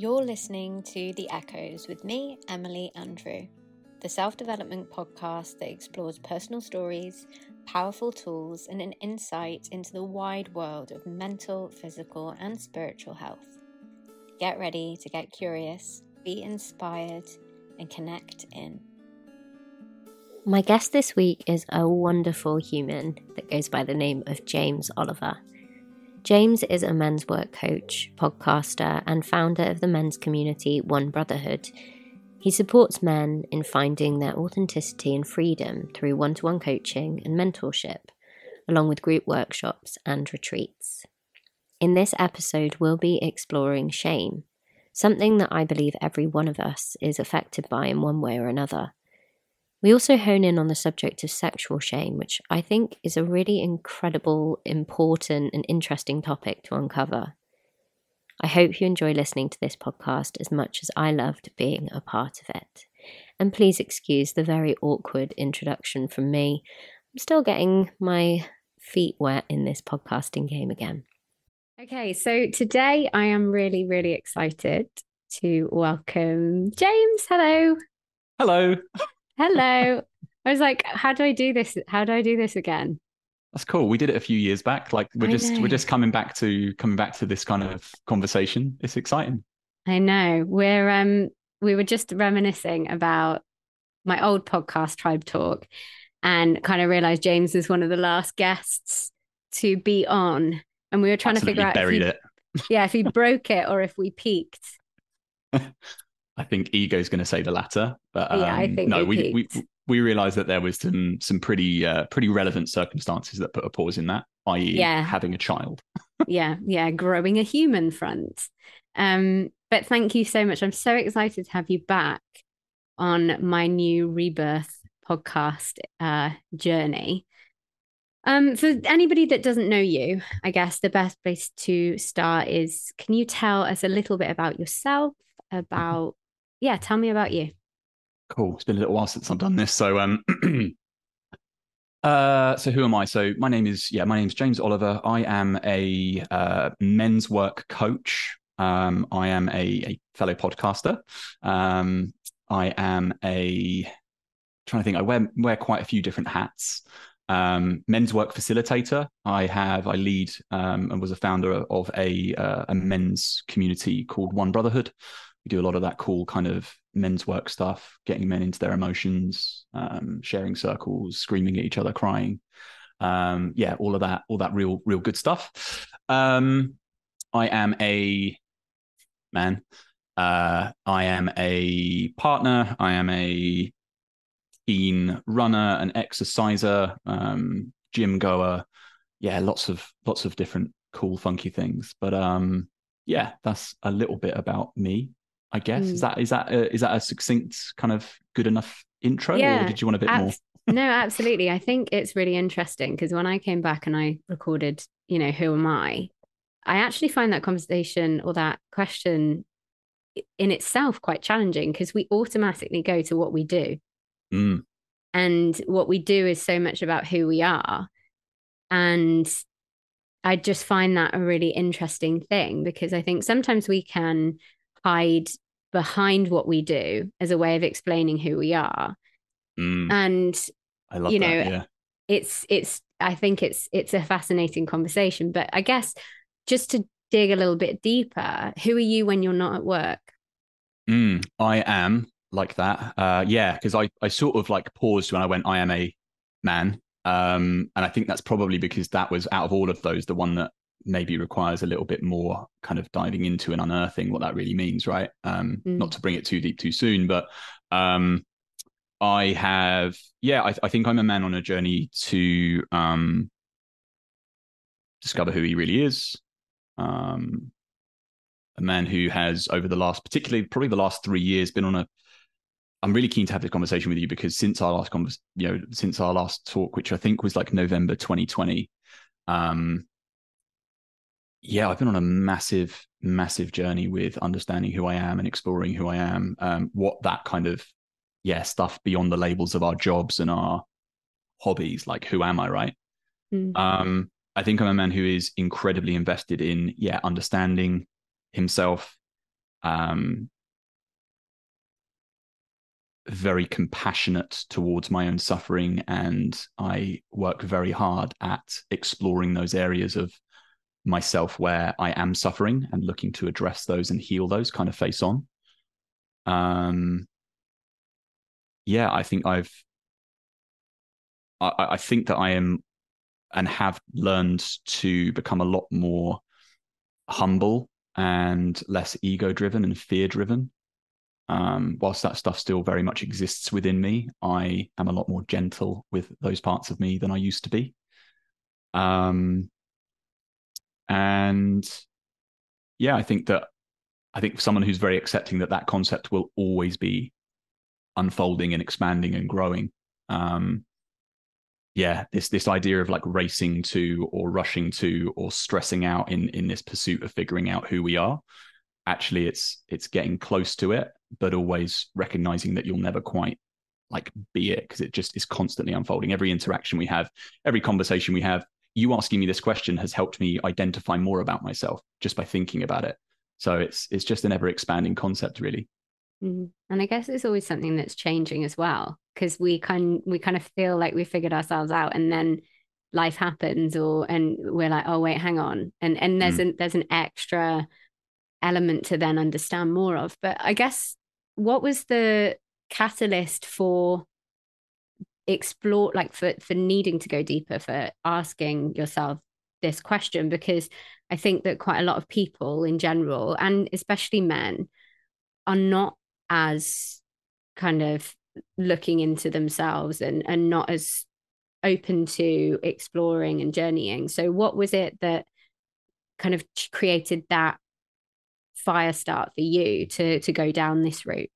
You're listening to The Echoes with me, Emily Andrew, the self development podcast that explores personal stories, powerful tools, and an insight into the wide world of mental, physical, and spiritual health. Get ready to get curious, be inspired, and connect in. My guest this week is a wonderful human that goes by the name of James Oliver. James is a men's work coach, podcaster, and founder of the men's community One Brotherhood. He supports men in finding their authenticity and freedom through one to one coaching and mentorship, along with group workshops and retreats. In this episode, we'll be exploring shame, something that I believe every one of us is affected by in one way or another. We also hone in on the subject of sexual shame, which I think is a really incredible, important, and interesting topic to uncover. I hope you enjoy listening to this podcast as much as I loved being a part of it. And please excuse the very awkward introduction from me. I'm still getting my feet wet in this podcasting game again. Okay, so today I am really, really excited to welcome James. Hello. Hello. Hello. I was like, how do I do this? How do I do this again? That's cool. We did it a few years back. Like we're I just know. we're just coming back to coming back to this kind of conversation. It's exciting. I know. We're um we were just reminiscing about my old podcast Tribe Talk and kind of realized James was one of the last guests to be on. And we were trying Absolutely to figure out buried if it. yeah, if he broke it or if we peaked. I think ego's going to say the latter, but Yeah, I um, think no, we we we we realised that there was some some pretty uh, pretty relevant circumstances that put a pause in that, i.e., Yeah. having a child. yeah, yeah, growing a human front. Um, but thank you so much. I'm so excited to have you back on my new rebirth podcast uh, journey. Um, for anybody that doesn't know you, I guess the best place to start is can you tell us a little bit about yourself? About, yeah, tell me about you. Cool. It's been a little while since I've done this. So um uh so who am I? So my name is yeah, my name is James Oliver. I am a uh, men's work coach. Um I am a, a fellow podcaster. Um I am a trying to think I wear wear quite a few different hats. Um, men's work facilitator. I have I lead um, and was a founder of a uh, a men's community called One Brotherhood. We do a lot of that cool kind of men's work stuff, getting men into their emotions, um, sharing circles, screaming at each other, crying. Um, yeah, all of that, all that real, real good stuff. Um, I am a man. Uh, I am a partner. I am a teen runner, an exerciser, um, gym goer. Yeah, lots of lots of different cool, funky things. But um, yeah, that's a little bit about me. I guess is Mm. that is that a, is that a succinct kind of good enough intro, Yeah, or did you want a bit more? No, absolutely. I think it's really interesting because when I came back and I recorded, you know, who am I? I actually find that conversation or that question in itself quite challenging because we automatically go to what we do. Mm, And what we do is so much about who we are. And I just find that a really interesting thing because I think sometimes we can hide behind what we do as a way of explaining who we are. mm, And I love you that. know, yeah. it's it's I think it's it's a fascinating conversation. But I guess just to dig a little bit deeper, who are you when you're not at work? Mm, I am like that. Uh, yeah, because I, I sort of like paused when I went, I am a man. Um, and I think that's probably because that was out of all of those, the one that maybe requires a little bit more kind of diving into and unearthing what that really means, right? Um, Mm. Not to bring it too deep too soon, but um, I have, yeah, I, I think I'm a man on a journey to um, discover who he really is. Um, a man who has over the last particularly probably the last three years been on a i'm really keen to have this conversation with you because since our last convers you know since our last talk which i think was like november 2020 um yeah i've been on a massive massive journey with understanding who i am and exploring who i am um what that kind of yeah stuff beyond the labels of our jobs and our hobbies like who am i right Mm. um, I think I'm a man who is incredibly invested in, yeah, understanding himself, um, very compassionate towards my own suffering and I work very hard at exploring those areas of myself where I am suffering and looking to address those and heal those kind of face on. Um yeah, I think I've I, I think that I am and have learned to become a lot more humble and less ego driven and fear driven um, whilst that stuff still very much exists within me, I am a lot more gentle with those parts of me than I used to be. Um, and yeah, I think that I think someone who's very accepting that that concept will always be unfolding and expanding and growing. Um, yeah, this this idea of like racing to or rushing to or stressing out in in this pursuit of figuring out who we are actually it's it's getting close to it but always recognizing that you'll never quite like be it because it just is constantly unfolding every interaction we have every conversation we have you asking me this question has helped me identify more about myself just by thinking about it so it's it's just an ever expanding concept really mm-hmm. and i guess it's always something that's changing as well because we kind we kind of feel like we figured ourselves out and then life happens or and we're like oh wait hang on and and there's mm. an there's an extra element to then understand more of. But I guess what was the catalyst for explore like for for needing to go deeper for asking yourself this question because I think that quite a lot of people in general and especially men are not as kind of looking into themselves and and not as open to exploring and journeying. So what was it that kind of created that fire start for you to to go down this route?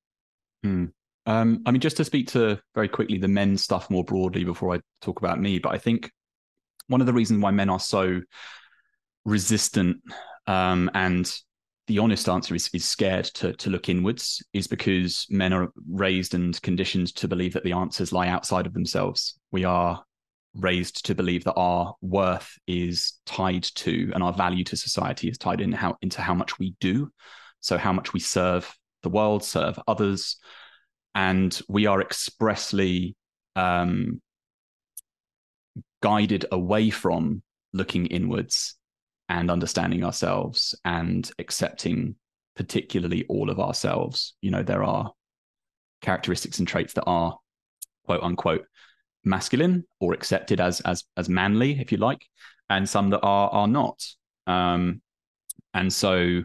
Hmm. Um, I mean, just to speak to very quickly the men stuff more broadly before I talk about me, but I think one of the reasons why men are so resistant um, and the honest answer is, is scared to, to look inwards is because men are raised and conditioned to believe that the answers lie outside of themselves. We are raised to believe that our worth is tied to and our value to society is tied in how into how much we do so how much we serve the world serve others and we are expressly um, guided away from looking inwards and understanding ourselves and accepting particularly all of ourselves you know there are characteristics and traits that are quote unquote masculine or accepted as as as manly, if you like, and some that are are not. Um, and so,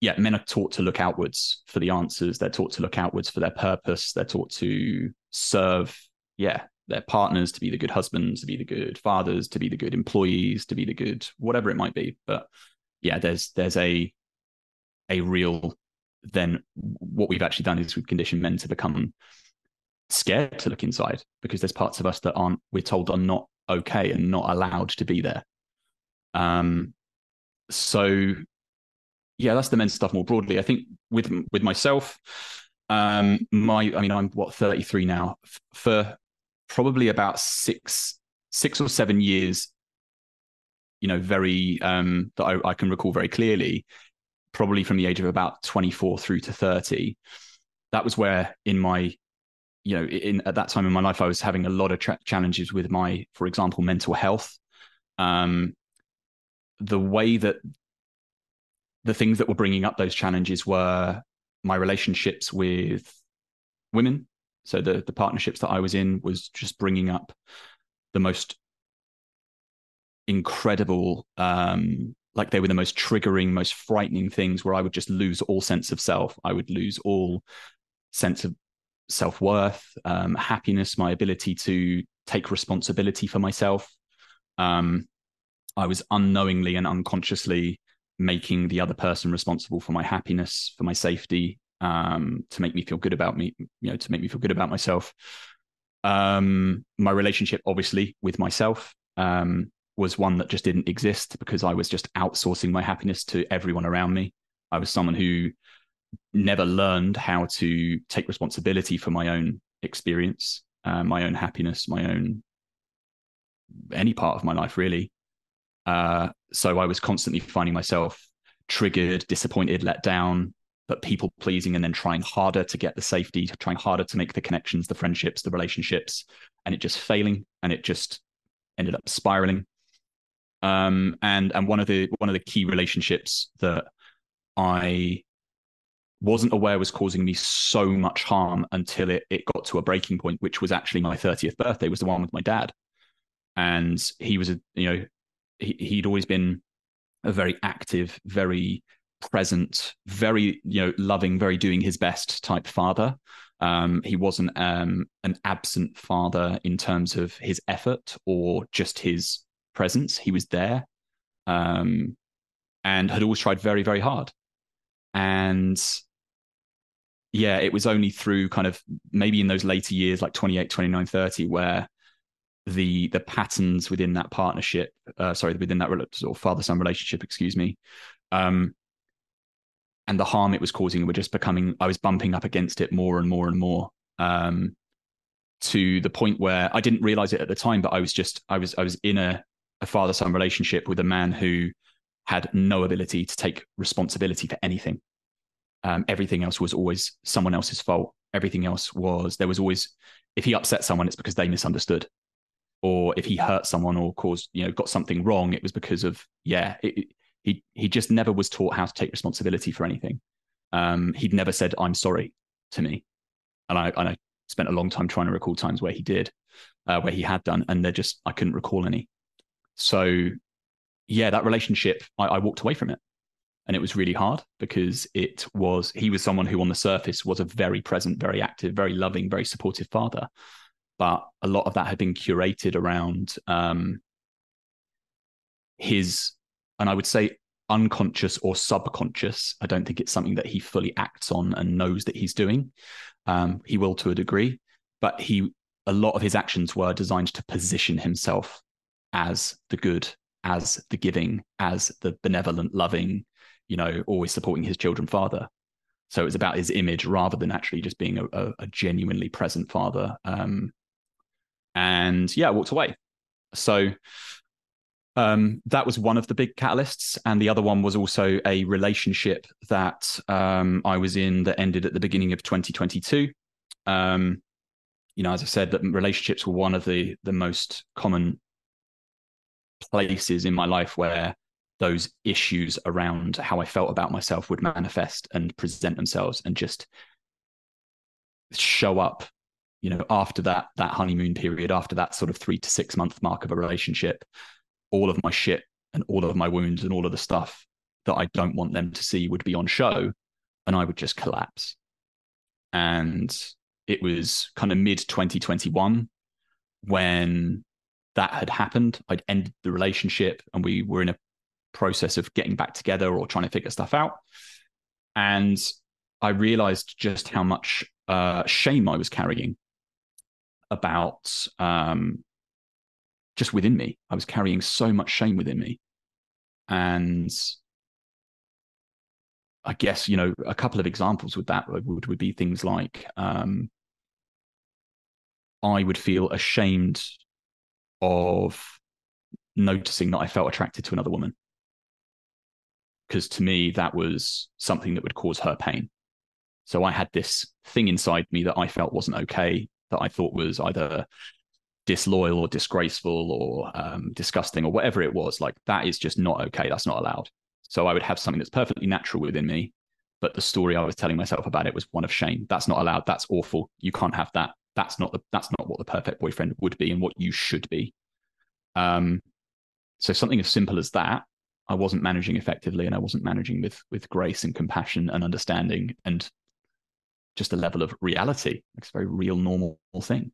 yeah, men are taught to look outwards for the answers. They're taught to look outwards for their purpose. They're taught to serve, yeah, their partners, to be the good husbands, to be the good fathers, to be the good employees, to be the good whatever it might be. But yeah, there's there's a a real then what we've actually done is we've conditioned men to become scared to look inside because there's parts of us that aren't we're told are not okay and not allowed to be there um so yeah that's the men's stuff more broadly i think with with myself um my i mean i'm what 33 now for probably about six six or seven years you know very um that I, I can recall very clearly probably from the age of about 24 through to 30 that was where in my you know, in at that time in my life, I was having a lot of tra- challenges with my, for example, mental health. Um, the way that the things that were bringing up those challenges were my relationships with women. So the the partnerships that I was in was just bringing up the most incredible um like they were the most triggering most frightening things where i would just lose all sense of self i would lose all sense of self worth, um, happiness, my ability to take responsibility for myself. Um, I was unknowingly and unconsciously making the other person responsible for my happiness, for my safety, um, to make me feel good about me, you know, to make me feel good about myself. Um, my relationship, obviously, with myself um, was one that just didn't exist because I was just outsourcing my happiness to everyone around me. I was someone who never learned how to take responsibility for my own experience, uh, my own happiness, my own any part of my life really. Uh, so I was constantly finding myself triggered, disappointed, let down, but people pleasing and then trying harder to get the safety, trying harder to make the connections, the friendships, the relationships, and it just failing and it just ended up spiraling. Um, and and one of the one of the key relationships that I wasn't aware was causing me so much harm until it, it got to a breaking point, which was actually my 30th birthday, was the one with my dad. And he was a, you know, he, he'd always been a very active, very present, very, you know, loving, very doing his best type father. Um, he wasn't um, an absent father in terms of his effort or just his presence. He was there um, and had always tried very, very hard. And yeah, it was only through kind of maybe in those later years, like 28, 29, 30, where the the patterns within that partnership, uh, sorry, within that sort of father son relationship, excuse me, um, and the harm it was causing were just becoming. I was bumping up against it more and more and more, um, to the point where I didn't realize it at the time, but I was just I was I was in a a father son relationship with a man who had no ability to take responsibility for anything. Um, everything else was always someone else's fault. Everything else was there was always if he upset someone, it's because they misunderstood or if he hurt someone or caused you know got something wrong it was because of yeah it, he he just never was taught how to take responsibility for anything. Um, he'd never said i'm sorry to me. And i and i spent a long time trying to recall times where he did uh, where he had done and they're just i couldn't recall any. So yeah that relationship I, I walked away from it. And it was really hard because it was he was someone who on the surface was a very present very active very loving very supportive father but a lot of that had been curated around um, his, and I would say unconscious or subconscious. I don't think it's something that he fully acts on and knows that he's doing. Um, he will to a degree, but he a lot of his actions were designed to position himself as the good, as the giving, as the benevolent, loving, you know, always supporting his children father. So it was about his image rather than actually just being a, a, a genuinely present father. Um, and yeah, I walked away. So um, that was one of the big catalysts, and the other one was also a relationship that um, I was in that ended at the beginning of 2022. Um, you know, as I said, that relationships were one of the the most common places in my life where those issues around how I felt about myself would manifest and present themselves and just show up you know after that that honeymoon period after that sort of three to six month mark of a relationship all of my shit and all of my wounds and all of the stuff that i don't want them to see would be on show and i would just collapse. And it was kind of mid 2021 when that had happened. I'd ended the relationship and we were in a process of getting back together or trying to figure stuff out. And i realized just how much uh, shame i was carrying about um, just within me. I was carrying so much shame within me. And I guess, you know, a couple of examples with that would, would be things like um, I would feel ashamed of noticing that I felt attracted to another woman. Because to me, that was something that would cause her pain. So I had this thing inside me that I felt wasn't okay that I thought was either disloyal or disgraceful or um, disgusting or whatever it was. Like that is just not okay. That's not allowed. So I would have something that's perfectly natural within me, but the story I was telling myself about it was one of shame. That's not allowed. That's awful. You can't have that. That's not the that's not what the perfect boyfriend would be and what you should be. Um, so something as simple as that, I wasn't managing effectively, and I wasn't managing with with grace and compassion and understanding and just a level of reality. It's a very real, normal thing.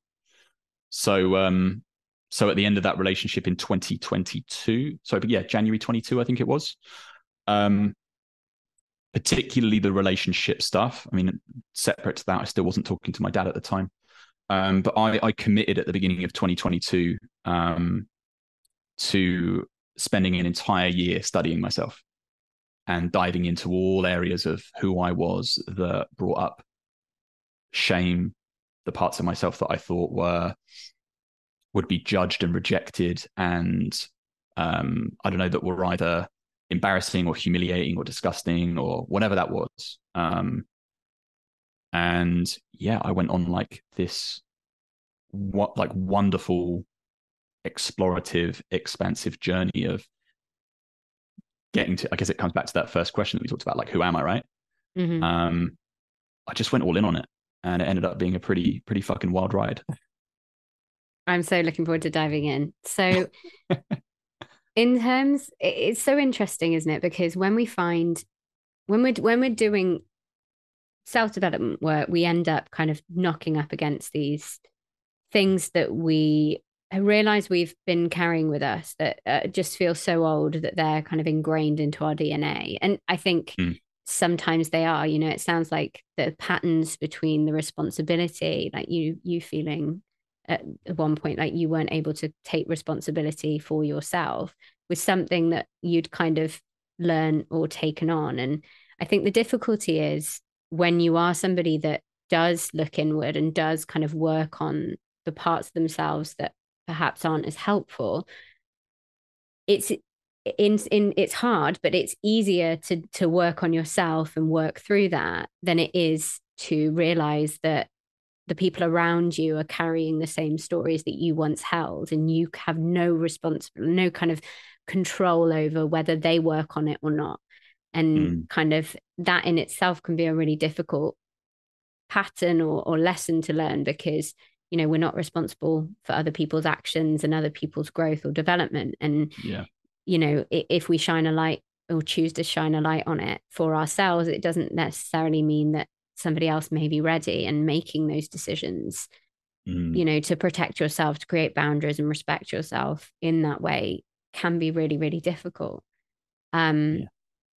So, um, so at the end of that relationship in 2022, so yeah, January 22, I think it was. Um, particularly the relationship stuff. I mean, separate to that, I still wasn't talking to my dad at the time. Um, but I, I, committed at the beginning of 2022 um, to spending an entire year studying myself and diving into all areas of who I was that brought up shame, the parts of myself that I thought were would be judged and rejected, and um, I don't know that were either embarrassing or humiliating or disgusting or whatever that was. Um, and yeah, I went on like this, what like wonderful, explorative, expansive journey of getting to. I guess it comes back to that first question that we talked about, like who am I, right? Mm-hmm. Um, I just went all in on it, and it ended up being a pretty pretty fucking wild ride. I'm so looking forward to diving in. So, in terms, it's so interesting, isn't it? Because when we find when we're when we're doing self development work, we end up kind of knocking up against these things that we realize we've been carrying with us that uh, just feel so old that they're kind of ingrained into our DNA. And I think mm. Sometimes they are. You know, it sounds like the patterns between the responsibility, like you you feeling at one point like you weren't able to take responsibility for yourself was something that you'd kind of learn or taken on and i think the difficulty is when you are somebody that does look inward and does kind of work on the parts of themselves that perhaps aren't as helpful it's in in it's hard but it's easier to to work on yourself and work through that than it is to realize that the people around you are carrying the same stories that you once held and you have no response no kind of control over whether they work on it or not. And mm. kind of that in itself can be a really difficult pattern or, or lesson to learn because you know we're not responsible for other people's actions and other people's growth or development. And yeah you know if we shine a light or choose to shine a light on it for ourselves it doesn't necessarily mean that somebody else may be ready and making those decisions mm. you know to protect yourself to create boundaries and respect yourself in that way can be really really difficult um yeah.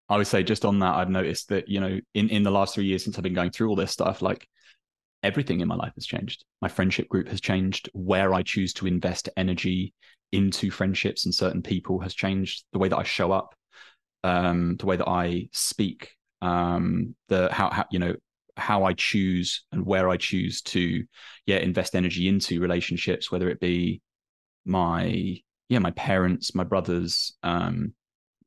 i would say just on that i've noticed that you know in in the last three years since i've been going through all this stuff like everything in my life has changed my friendship group has changed where i choose to invest energy into friendships and certain people has changed the way that i show up um the way that i speak um the how, how you know how I choose and where I choose to yeah invest energy into relationships, whether it be my yeah my parents, my brothers, um,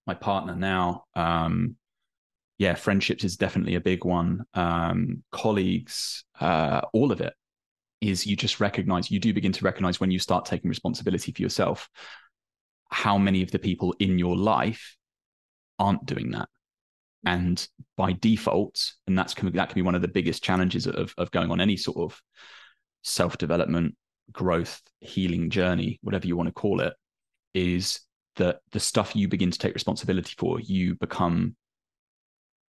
my partner now. Um, yeah, friendships is definitely a big one. Um, colleagues, uh, all of it is you just recognize you do begin to recognize when you start taking responsibility for yourself how many of the people in your life aren't doing that. And by default and that's that can be one of the biggest challenges of, of going on any sort of self-development growth healing journey whatever you want to call it is that the stuff you begin to take responsibility for you become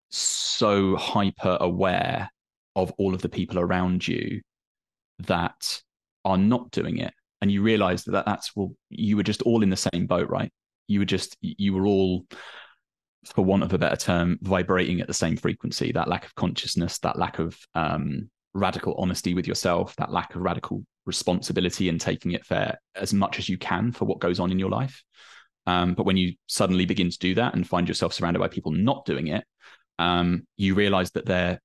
so hyper aware of all of the people around you that are not doing it and you realize that that's well you were just all in the same boat right you were just you were all for want of a better term, vibrating at the same frequency. That lack of consciousness, that lack of um, radical honesty with yourself, that lack of radical responsibility and taking it fair as much as you can for what goes on in your life. Um, but when you suddenly begin to do that and find yourself surrounded by people not doing it, um, you realize that they're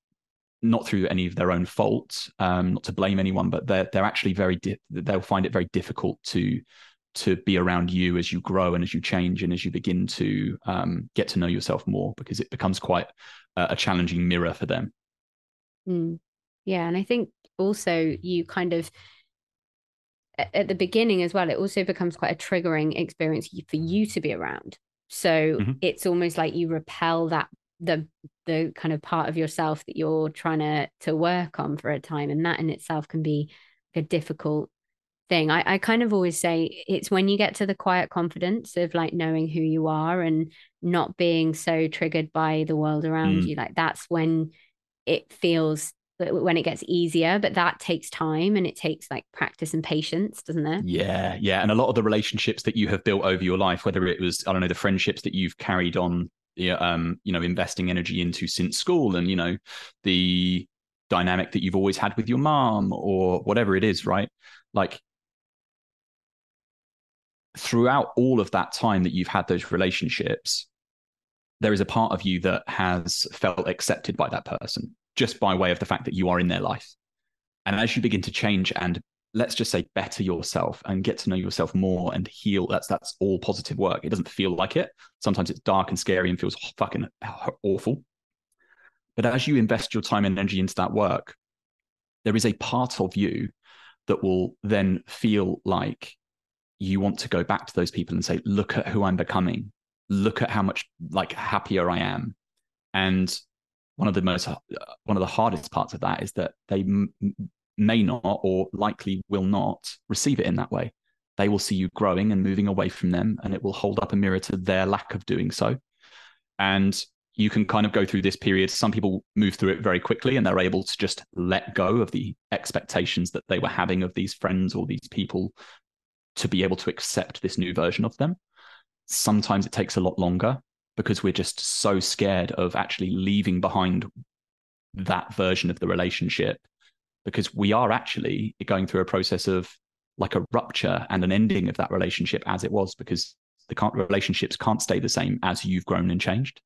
not through any of their own fault, um, not to blame anyone, but they're they're actually very di- they'll find it very difficult to to be around you as you grow and as you change and as you begin to um, get to know yourself more because it becomes quite a, a challenging mirror for them. Mm. Yeah. And I think also you kind of, at the beginning as well, it also becomes quite a triggering experience for you to be around. So mm-hmm. it's almost like you repel that the the kind of part of yourself that you're trying to to work on for a time and that in itself can be a difficult thing. I, I kind of always say it's when you get to the quiet confidence of like knowing who you are and not being so triggered by the world around mm. you. Like that's when it feels when it gets easier, but that takes time and it takes like practice and patience, doesn't it? Yeah, yeah. And a lot of the relationships that you have built over your life, whether it was, I don't know, the friendships that you've carried on, um, you know, investing energy into since school and, you know, the dynamic that you've always had with your mom or whatever it is, right? Like throughout all of that time that you've had those relationships, there is a part of you that has felt accepted by that person just by way of the fact that you are in their life. And as you begin to change and let's just say better yourself and get to know yourself more and heal. That's that's all positive work. It doesn't feel like it. Sometimes it's dark and scary and feels fucking awful. But as you invest your time and energy into that work there is a part of you that will then feel like you want to go back to those people and say look at who i'm becoming. Look at how much like happier i am. And one of the most uh, one of the hardest parts of that is that they may not or likely will not receive it in that way. They will see you growing and moving away from them, and it will hold up a mirror to their lack of doing so. And you can kind of go through this period. Some people move through it very quickly and they're able to just let go of the expectations that they were having of these friends or these people to be able to accept this new version of them. Sometimes it takes a lot longer because we're just so scared of actually leaving behind that version of the relationship because we are actually going through a process of like a rupture and an ending of that relationship as it was because the can't, relationships can't stay the same as you've grown and changed.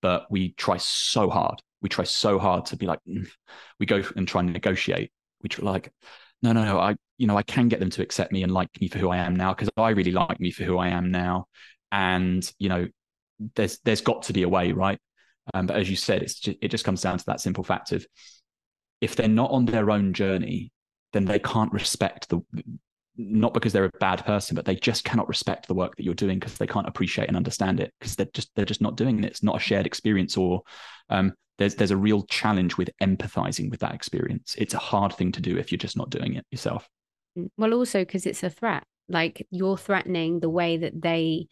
But we try so hard. We try so hard to be like mm. we go and try and negotiate. We try like no no no i you know i can get them to accept me and like me for who i am now because i really like me for who i am now. And you know there's there's got to be a way right? Um, but as you said it's just, it just comes down to that simple fact of if they're not on their own journey, then they can't respect the not because they're a bad person, but they just cannot respect the work that you're doing because they can't appreciate and understand it because they're just they're just not doing it. It's not a shared experience, or um, there's there's a real challenge with empathizing with that experience. It's a hard thing to do if you're just not doing it yourself. Mm, well, also because it's a threat. Like you're threatening the way that they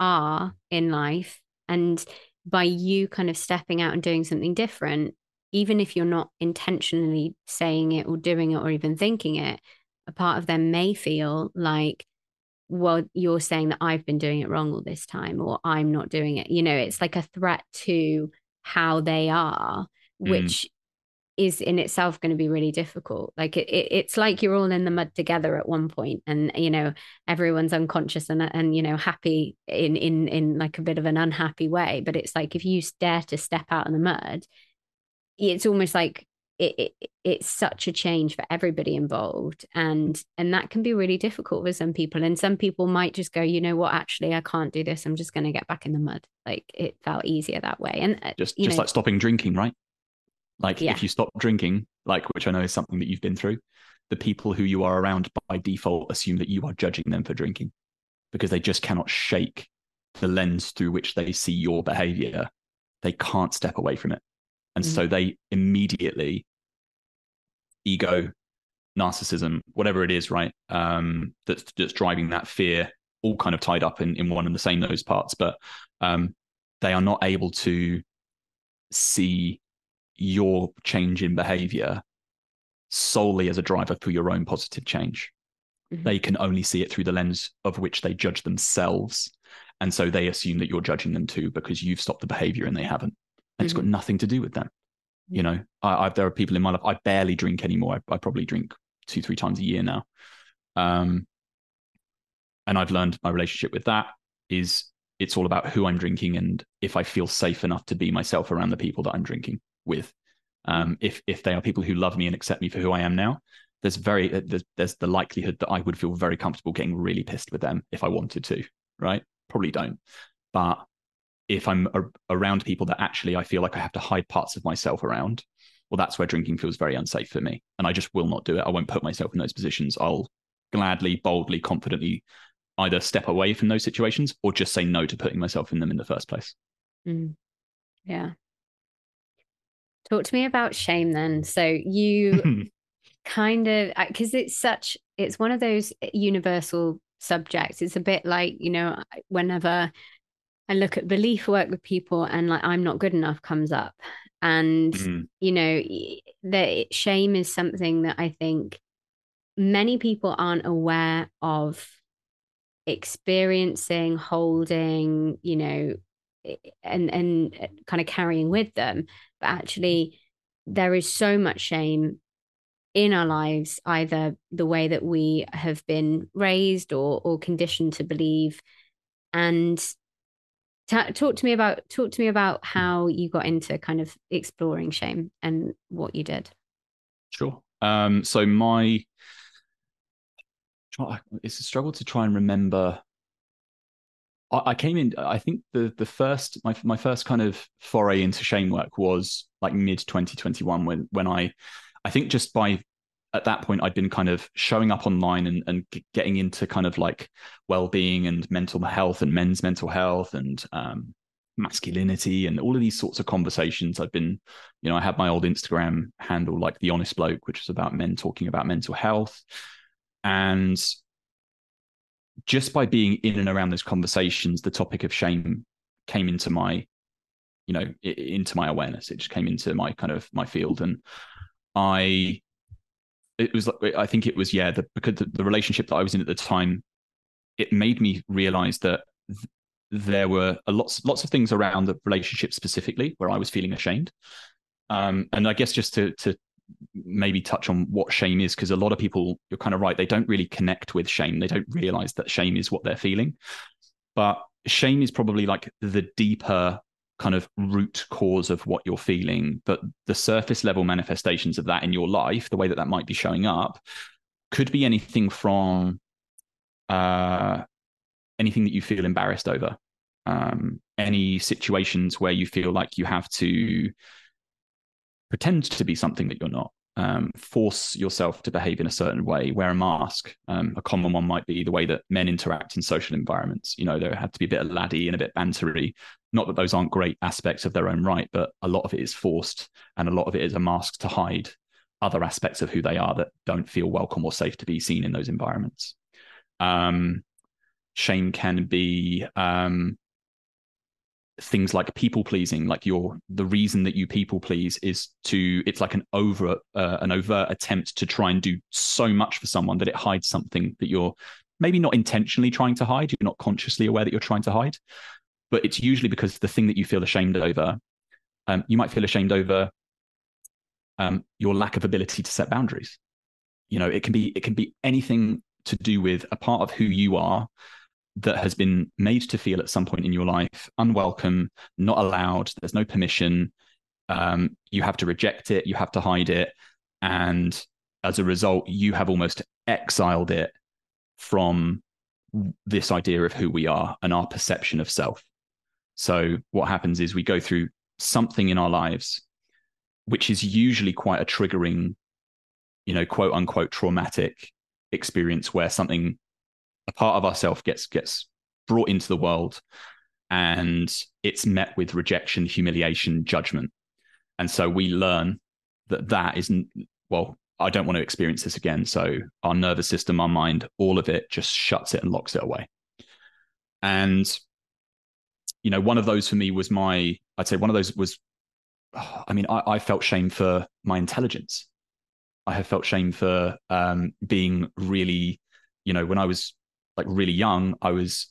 are in life, and by you kind of stepping out and doing something different, even if you're not intentionally saying it or doing it or even thinking it, a part of them may feel like, well, you're saying that I've been doing it wrong all this time, or I'm not doing it. You know, it's like a threat to how they are, mm. which is in itself going to be really difficult. Like it, it, it's like you're all in the mud together at one point, and you know everyone's unconscious and and you know happy in in in like a bit of an unhappy way. But it's like if you dare to step out in the mud, it's almost like it, it, it's such a change for everybody involved and and that can be really difficult for some people and some people might just go you know what? Actually i can't do this. I'm just going to get back in the mud. Like it felt easier that way and uh, just just know, like stopping drinking right? Like yeah. if you stop drinking like which i know is something that you've been through the people who you are around by default assume that you are judging them for drinking because they just cannot shake the lens through which they see your behavior. They can't step away from it and mm-hmm. so they immediately ego, narcissism, whatever it is, right? Um, that's that's driving that fear, all kind of tied up in, in one and the same those parts, but um, they are not able to see your change in behavior solely as a driver for your own positive change. Mm-hmm. They can only see it through the lens of which they judge themselves. And so they assume that you're judging them too because you've stopped the behavior and they haven't and mm-hmm. it's got nothing to do with them. You know, I, I, there are people in my life. I barely drink anymore. I, I probably drink two, three times a year now. Um, and I've learned my relationship with that is it's all about who I'm drinking and if I feel safe enough to be myself around the people that I'm drinking with. Um, if if they are people who love me and accept me for who I am now, there's very uh, there's, there's the likelihood that I would feel very comfortable getting really pissed with them if I wanted to. Right? Probably don't, but if I'm a- around people that actually I feel like I have to hide parts of myself around, well, that's where drinking feels very unsafe for me. And I just will not do it. I won't put myself in those positions. I'll gladly, boldly, confidently either step away from those situations or just say no to putting myself in them in the first place. Mm. Yeah. Talk to me about shame then. So you kind of, because it's such, it's one of those universal subjects. It's a bit like, you know, whenever I look at belief work with people and like I'm not good enough comes up. And, mm. you know, the shame is something that I think many people aren't aware of experiencing, holding, you know, and and uh, kind of carrying with them. But actually, there is so much shame in our lives, either the way that we have been raised or or conditioned to believe. And talk to me about talk to me about how you got into kind of exploring shame and what you did sure um so my it's a struggle to try and remember. I, I came in. I think the the first my my first kind of foray into shame work was like mid 2021 when when I I think just by at that point I'd been kind of showing up online and, and getting into kind of like well-being and mental health and men's mental health and um, masculinity and all of these sorts of conversations. I've been, you know, I had my old Instagram handle like the honest bloke, which was about men talking about mental health. And just by being in and around those conversations, the topic of shame came into my, you know, into my awareness. It just came into my kind of my field. And I it was like I think it was yeah the because the, the relationship that I was in at the time it made me realize that th- there were lots lots of things around the relationship specifically where I was feeling ashamed. Um, and I guess just to to maybe touch on what shame is because a lot of people you're kind of right they don't really connect with shame. They don't realize that shame is what they're feeling. But shame is probably like the deeper kind of root cause of what you're feeling but the surface level manifestations of that in your life the way that that might be showing up could be anything from uh, anything that you feel embarrassed over. Um, any situations where you feel like you have to pretend to be something that you're not um, force yourself to behave in a certain way, wear a mask. Um, a common one might be the way that men interact in social environments. You know, there had to be a bit of laddie and a bit bantery. Not that those aren't great aspects of their own right, but a lot of it is forced and a lot of it is a mask to hide other aspects of who they are that don't feel welcome or safe to be seen in those environments. Um, shame can be um, things like people pleasing like your the reason that you people please is to it's like an over uh, an overt attempt to try and do so much for someone that it hides something that you're maybe not intentionally trying to hide you're not consciously aware that you're trying to hide but it's usually because the thing that you feel ashamed over um, you might feel ashamed over um, your lack of ability to set boundaries. You know it can be it can be anything to do with a part of who you are that has been made to feel at some point in your life unwelcome, not allowed, there's no permission. Um, you have to reject it, you have to hide it. And as a result, you have almost exiled it from this idea of who we are and our perception of self. So, what happens is we go through something in our lives, which is usually quite a triggering, you know, quote unquote traumatic experience where something a part of ourself gets gets brought into the world and it's met with rejection humiliation judgment. And so we learn that that isn't well i don't want to experience this again. So our nervous system our mind all of it just shuts it and locks it away. And you know one of those for me was my i'd say one of those was i mean i, I felt shame for my intelligence. I have felt shame for um, being really you know when i was like really young, I was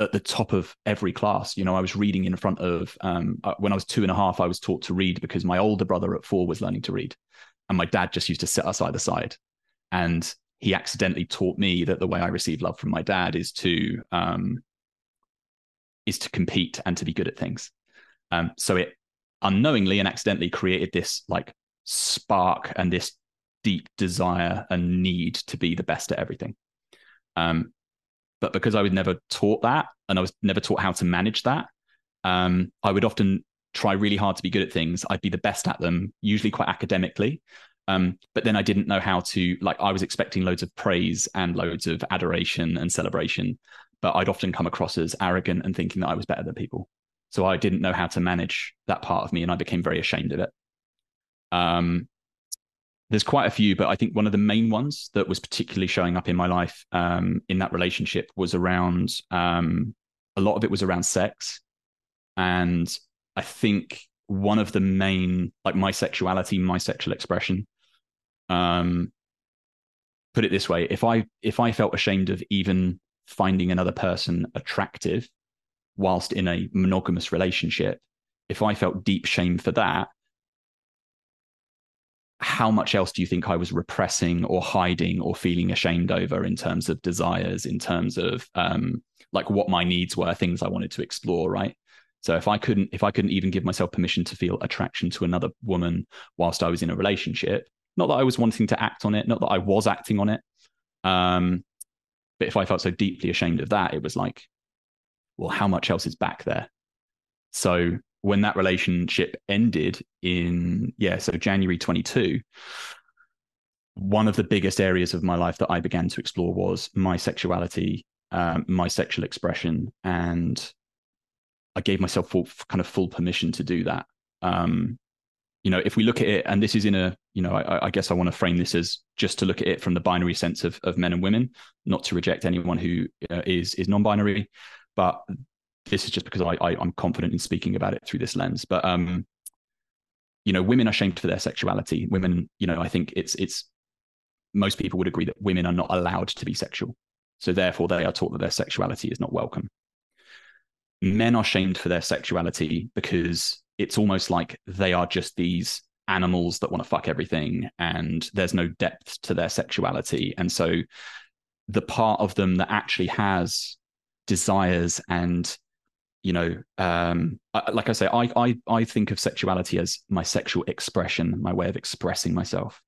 at the top of every class. You know, I was reading in front of, um, uh, when I was two and a half, I was taught to read because my older brother at four was learning to read. And my dad just used to sit us either side. And he accidentally taught me that the way I receive love from my dad is to, um, is to compete and to be good at things. Um, so it unknowingly and accidentally created this like spark and this deep desire and need to be the best at everything. Um, but because I was never taught that and I was never taught how to manage that, um, I would often try really hard to be good at things. I'd be the best at them, usually quite academically. Um, but then I didn't know how to, like, I was expecting loads of praise and loads of adoration and celebration, but I'd often come across as arrogant and thinking that I was better than people. So I didn't know how to manage that part of me and I became very ashamed of it. Um, there's quite a few, but I think one of the main ones that was particularly showing up in my life um, in that relationship was around um, a lot of it was around sex. And I think one of the main, like my sexuality, my sexual expression, um, put it this way, if I if I felt ashamed of even finding another person attractive whilst in a monogamous relationship, if I felt deep shame for that, how much else do you think I was repressing or hiding or feeling ashamed over in terms of desires, in terms of um, like what my needs were, things I wanted to explore, right? So if I couldn't, if I couldn't even give myself permission to feel attraction to another woman whilst I was in a relationship, not that I was wanting to act on it, not that I was acting on it, Um, but if I felt so deeply ashamed of that, it was like, well, how much else is back there? So when that relationship ended in, yeah, so January 22, one of the biggest areas of my life that I began to explore was my sexuality, um, my sexual expression. And I gave myself full, kind of full permission to do that. Um, you know, if we look at it, and this is in a, you know, I, I guess I want to frame this as just to look at it from the binary sense of, of men and women, not to reject anyone who uh, is is non-binary, but this is just because I, I am confident in speaking about it through this lens. But um, you know, women are shamed for their sexuality. Women, you know, I think it's it's most people would agree that women are not allowed to be sexual, so therefore they are taught that their sexuality is not welcome. Men are shamed for their sexuality because it's almost like they are just these animals that want to fuck everything and there's no depth to their sexuality and so the part of them that actually has desires and you know um like i say I, I i think of sexuality as my sexual expression my way of expressing myself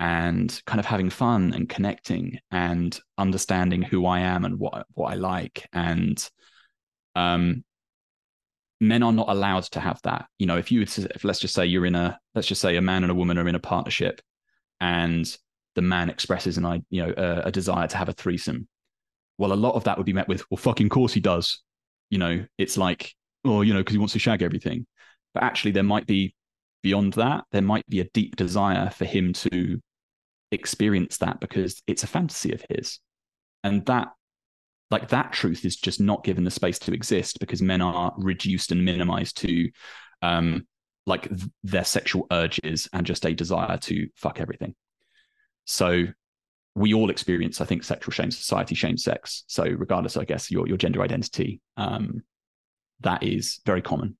and kind of having fun and connecting and understanding who i am and what what i like and um men are not allowed to have that. You know, if you if let's just say you're in a let's just say a man and a woman are in a partnership, and the man expresses an I you know a, a desire to have a threesome. Well, a lot of that would be met with, well, fucking course he does. You know, it's like, oh, you know, because he wants to shag everything. But actually, there might be beyond that. There might be a deep desire for him to experience that because it's a fantasy of his, and that like that truth is just not given the space to exist because men are reduced and minimized to um like th- their sexual urges and just a desire to fuck everything so we all experience i think sexual shame society shame sex so regardless i guess your your gender identity um that is very common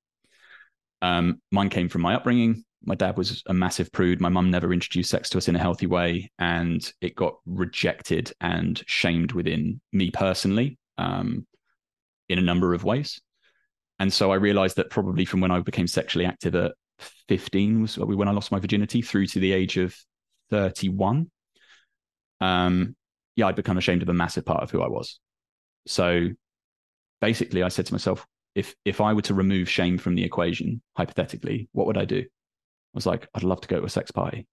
um mine came from my upbringing my dad was a massive prude. My mum never introduced sex to us in a healthy way, and it got rejected and shamed within me personally um, in a number of ways. And so I realized that probably from when I became sexually active at 15 was when I lost my virginity through to the age of 31. Um, yeah, I'd become ashamed of a massive part of who I was. So basically, I said to myself, if if I were to remove shame from the equation, hypothetically, what would I do? I was like, I'd love to go to a sex party.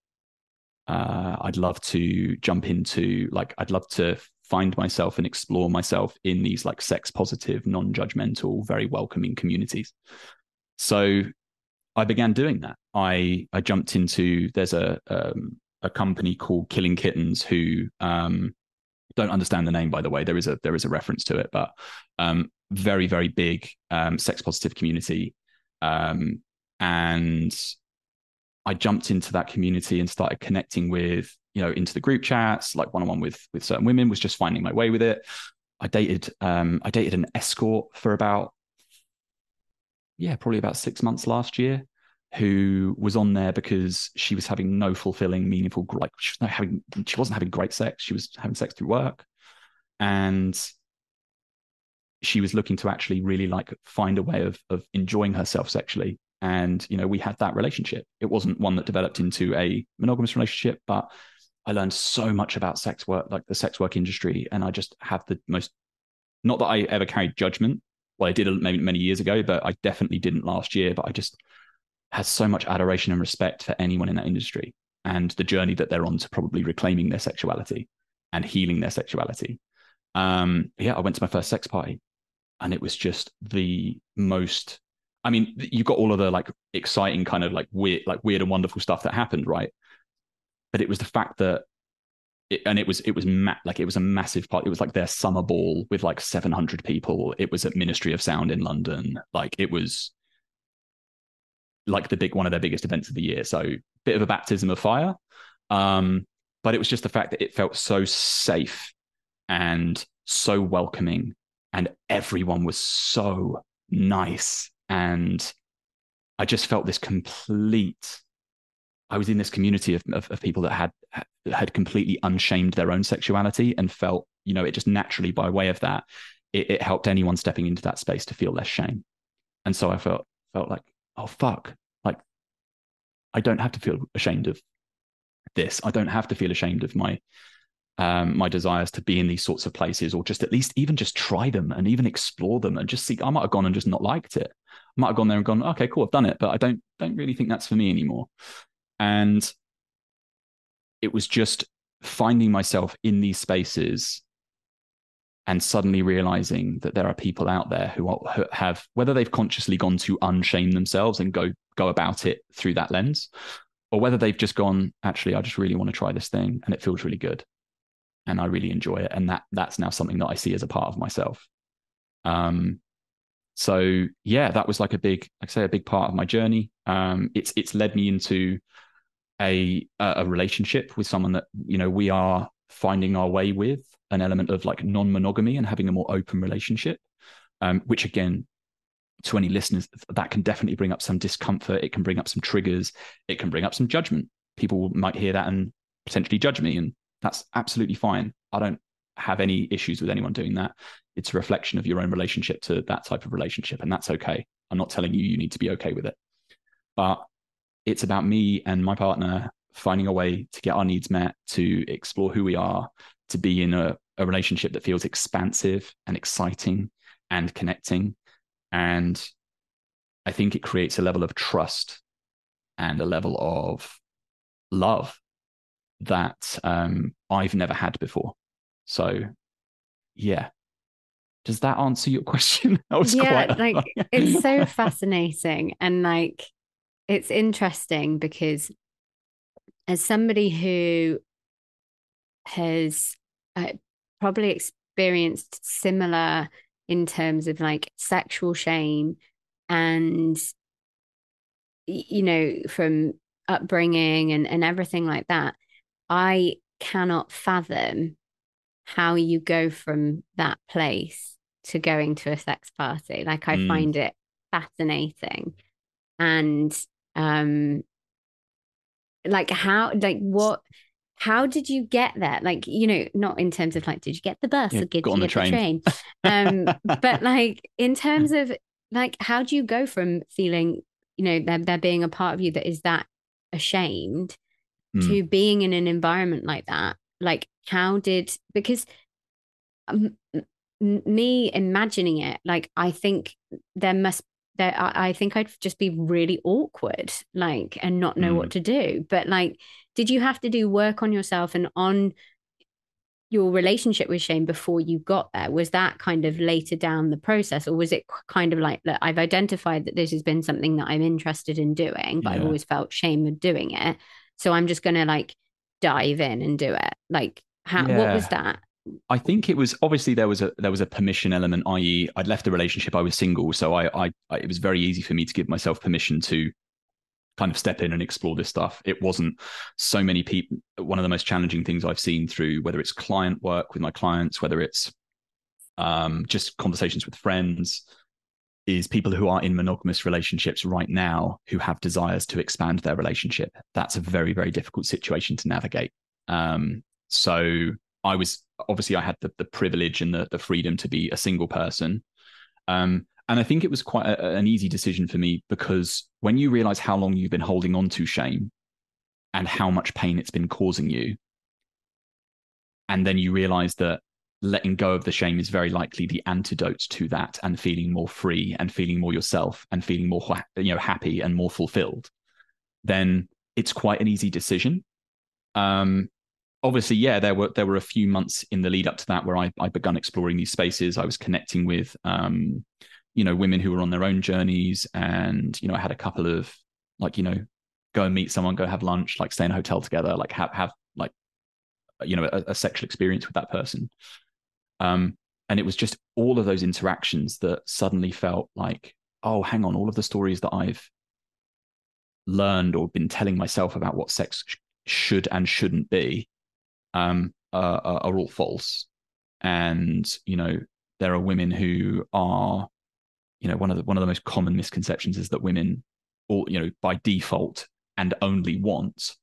Uh, I'd love to jump into like I'd love to find myself and explore myself in these like sex positive, non-judgmental, very welcoming communities. So I began doing that. I I jumped into there's a um, a company called Killing Kittens who um, don't understand the name by the way. There is a there is a reference to it, but um, very very big um, sex positive community, um, and I jumped into that community and started connecting with, you know, into the group chats, like one on one with with certain women, was just finding my way with it. I dated um I dated an escort for about yeah, probably about six months last year, who was on there because she was having no fulfilling, meaningful like she was having she wasn't having great sex. She was having sex through work. And she was looking to actually really like find a way of of enjoying herself sexually. And you know we had that relationship. It wasn't one that developed into a monogamous relationship but i learned so much about sex work like the sex work industry. And i just have the most not that i ever carried judgment. Well i did maybe many years ago but i definitely didn't last year. But i just had so much adoration and respect for anyone in that industry and the journey that they're on to probably reclaiming their sexuality and healing their sexuality um yeah i went to my first sex party and it was just the most I mean, you've got all of the like exciting kind of like weird, like weird and wonderful stuff that happened, right? But it was the fact that, it, and it was it was ma- like it was a massive part. It was like their summer ball with like seven hundred people. It was at Ministry of Sound in London. Like it was like the big one of their biggest events of the year. So bit of a baptism of fire. Um, but it was just the fact that it felt so safe and so welcoming, and everyone was so nice and I just felt this complete. I was in this community of, of, of people that had had completely unshamed their own sexuality and felt, you know, it just naturally by way of that, it, it helped anyone stepping into that space to feel less shame. And so I felt felt like, oh fuck, like I don't have to feel ashamed of this. I don't have to feel ashamed of my um, my desires to be in these sorts of places, or just at least even just try them and even explore them and just see. I might have gone and just not liked it. I might have gone there and gone, okay, cool, I've done it, but I don't don't really think that's for me anymore. And it was just finding myself in these spaces and suddenly realizing that there are people out there who, are, who have whether they've consciously gone to unshame themselves and go go about it through that lens or whether they've just gone actually i just really want to try this thing and it feels really good and i really enjoy it. And that that's now something that i see as a part of myself. Um so yeah that was like a big like I say a big part of my journey. Um it's it's led me into a a relationship with someone that you know we are finding our way with an element of like non-monogamy and having a more open relationship um, which again to any listeners that can definitely bring up some discomfort it can bring up some triggers it can bring up some judgment. People might hear that and potentially judge me and that's absolutely fine. I don't have any issues with anyone doing that. It's a reflection of your own relationship to that type of relationship and that's okay. I'm not telling you you need to be okay with it. But it's about me and my partner finding a way to get our needs met, to explore who we are, to be in a, a relationship that feels expansive and exciting and connecting. And I think it creates a level of trust and a level of love that um, I've never had before. So, yeah. Does that answer your question? that was yeah, quite like it's so fascinating and like it's interesting because as somebody who has uh, probably experienced similar in terms of like sexual shame and you know from upbringing and and everything like that. I cannot fathom how you go from that place to going to a sex party. Like i mm. find it fascinating. And um like how like what how did you get there like you know not in terms of like did you get the bus yeah, or did you get the train, the train? um but like in terms of like how do you go from feeling you know there, there being a part of you that is that ashamed mm. to being in an environment like that like how did because um, me imagining it like i think there must that I, I, think I'd just be really awkward, like, and not know mm. what to do. But like, did you have to do work on yourself and on your relationship with shame before you got there? Was that kind of later down the process, or was it kind of like that? I've identified that this has been something that I'm interested in doing, but yeah. I've always felt shame of doing it. So I'm just gonna like dive in and do it. Like, how? Yeah. What was that? I think it was obviously there was a there was a permission element, i.e., I'd left the relationship, I was single, so I, I, I, it was very easy for me to give myself permission to kind of step in and explore this stuff. It wasn't so many people. One of the most challenging things I've seen through whether it's client work with my clients, whether it's um, just conversations with friends, is people who are in monogamous relationships right now who have desires to expand their relationship. That's a very very difficult situation to navigate. Um, so I was obviously I had the, the privilege and the, the freedom to be a single person. Um, and I think it was quite a, an easy decision for me because when you realize how long you've been holding on to shame and how much pain it's been causing you, and then you realize that letting go of the shame is very likely the antidote to that and feeling more free and feeling more yourself and feeling more you know happy and more fulfilled then it's quite an easy decision um, obviously, yeah, there were there were a few months in the lead up to that where I I begun exploring these spaces. I was connecting with um, you know, women who were on their own journeys, and you know, I had a couple of like you know, go and meet someone, go have lunch, like stay in a hotel together, like have have like you know a, a sexual experience with that person. Um, and it was just all of those interactions that suddenly felt like, oh, hang on, all of the stories that I've learned or been telling myself about what sex sh- should and shouldn't be um, are, are all false. And you know, there are women who are, you know, one of the one of the most common misconceptions is that women, all you know, by default and only want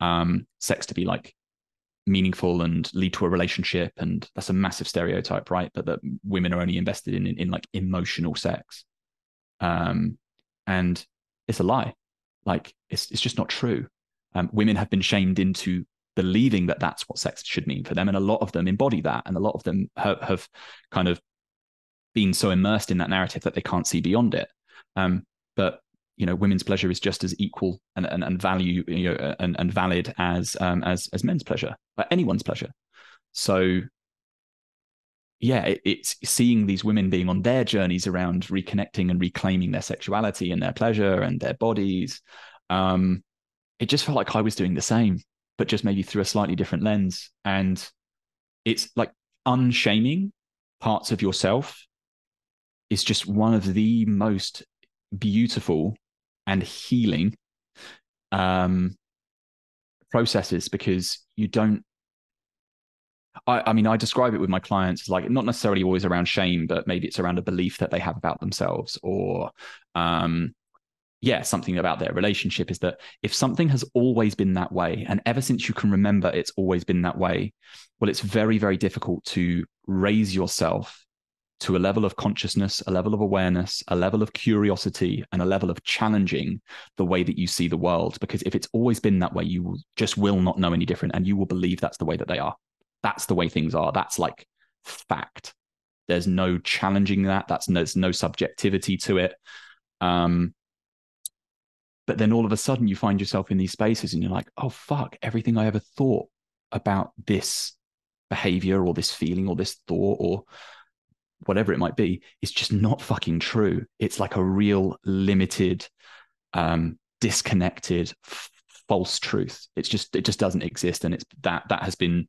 um, sex to be like meaningful and lead to a relationship. And that's a massive stereotype right? But that women are only invested in in, in like emotional sex. Um and it's a lie. Like it's it's just not true. Um, women have been shamed into believing that that's what sex should mean for them. And a lot of them embody that. And a lot of them have, have kind of been so immersed in that narrative that they can't see beyond it. Um, but you know, women's pleasure is just as equal and, and, and value you know, and, and valid as um, as as men's pleasure, like anyone's pleasure. So yeah, it, it's seeing these women being on their journeys around reconnecting and reclaiming their sexuality and their pleasure and their bodies. Um, it just felt like I was doing the same, but just maybe through a slightly different lens. And it's like unshaming parts of yourself is just one of the most beautiful and healing um, processes because you don't I, I, mean, I describe it with my clients like not necessarily always around shame, but maybe it's around a belief that they have about themselves, or um, yeah, something about their relationship. Is that if something has always been that way, and ever since you can remember, it's always been that way. Well, it's very, very difficult to raise yourself to a level of consciousness, a level of awareness, a level of curiosity, and a level of challenging the way that you see the world. Because if it's always been that way, you just will not know any different and you will believe that's the way that they are. That's the way things are. That's like fact. There's no challenging that. That's there's no subjectivity to it. Um, but then all of a sudden you find yourself in these spaces and you're like, oh fuck, everything I ever thought about this behavior or this feeling or this thought or whatever it might be is just not fucking true. It's like a real limited um disconnected f- false truth. It's just it just doesn't exist and it's that that has been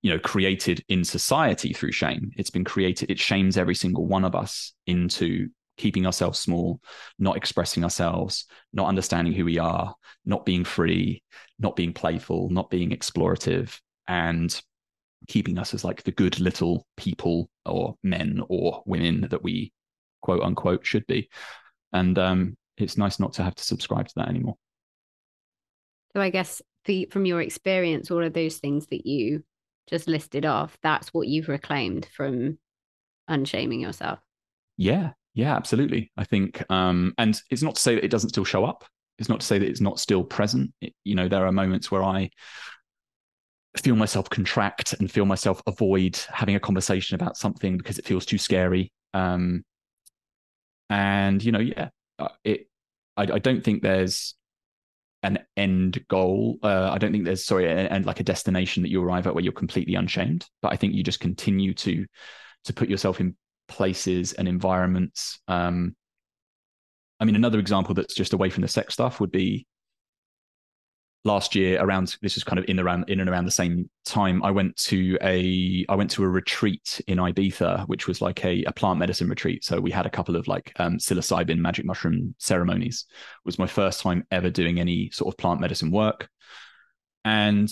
you know created in society through shame. It's been created it shames every single one of us into keeping ourselves small not expressing ourselves not understanding who we are not being free not being playful not being explorative and keeping us as like the good little people or men or women that we quote unquote should be. And um, it's nice not to have to subscribe to that anymore. So I guess the, from your experience, all of those things that you just listed off, that's what you've reclaimed from unshaming yourself. Yeah, yeah, absolutely. I think, um, and it's not to say that it doesn't still show up. It's not to say that it's not still present. It, you know, there are moments where I feel myself contract and feel myself avoid having a conversation about something because it feels too scary. Um, and you know, yeah, uh, it. I, I don't think there's an end goal. Uh, I don't think there's sorry, and like a destination that you arrive at where you're completely unshamed. But I think you just continue to to put yourself in places and environments. Um, I mean, another example that's just away from the sex stuff would be last year around this is kind of in around in and around the same time i went to a i went to a retreat in ibiza which was like a, a plant medicine retreat. So we had a couple of like um, psilocybin magic mushroom ceremonies. It was my first time ever doing any sort of plant medicine work. And